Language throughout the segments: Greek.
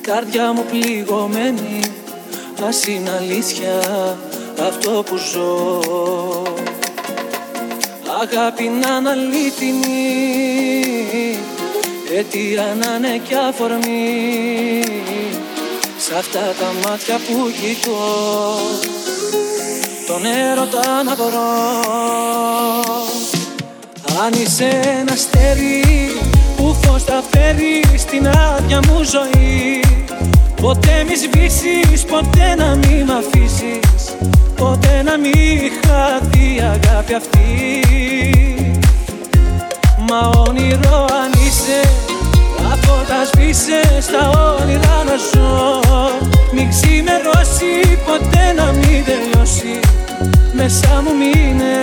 καρδιά μου πληγωμένη Ας είναι αλήθεια αυτό που ζω. Αγάπη να είναι αλήθινη Αιτία να είναι κι αφορμή. Σ' αυτά τα μάτια που κοιτώ Τον έρωτα να βρω Αν είσαι ένα αστέρι που φως θα φέρει στην άδεια μου ζωή Ποτέ μη σβήσεις, ποτέ να μη μ' αφήσεις Ποτέ να μη χαθεί η αγάπη αυτή. Μα όνειρο αν είσαι Τα φώτα σβήσε στα όνειρα να ζω. Μην Μέσα μου μείνε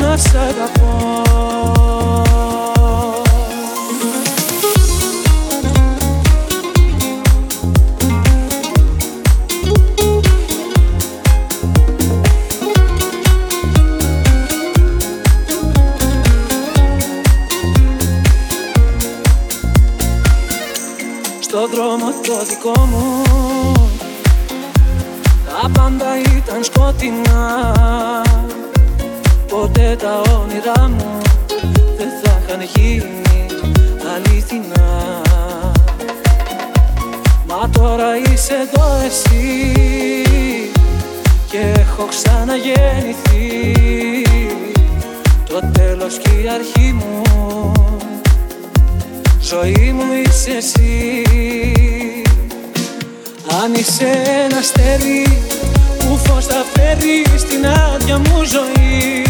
να σ' αγαπώ. Το δικό μου Τα πάντα ήταν σκοτεινά. Ποτέ τα όνειρά μου δεν θα είχαν γίνει αληθινά. Μα τώρα είσαι εδώ εσύ και έχω ξαναγεννηθεί. Το τέλος και η αρχή μου. Ζωή μου είσαι εσύ αν είσαι ένα αστέρι που φως θα φέρει στην άδεια μου ζωή.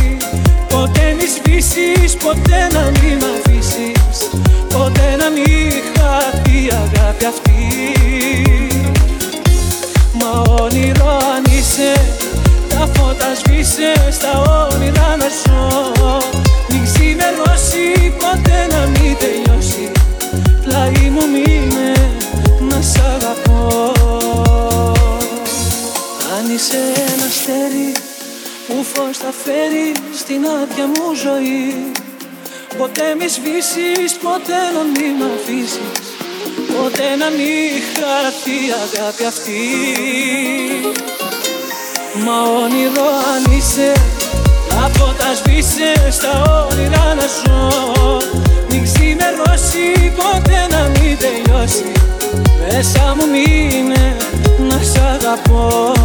Ποτέ μη σβήσεις, ποτέ να μην μ' αφήσεις. Ποτέ να μην χαθεί η αγάπη αυτή που φως θα φέρει στην άδεια μου ζωή. Ποτέ μη σβήσεις, ποτέ να μην μ' αφήσεις. Ποτέ να μην χαθεί η αγάπη αυτή. Μα όνειρο αν είσαι τα φώτα σβήσε στα όνειρα να ζω. Μην ξημερώσει ποτέ να μην τελειώσει. Μέσα μου μείνε να σ' αγαπώ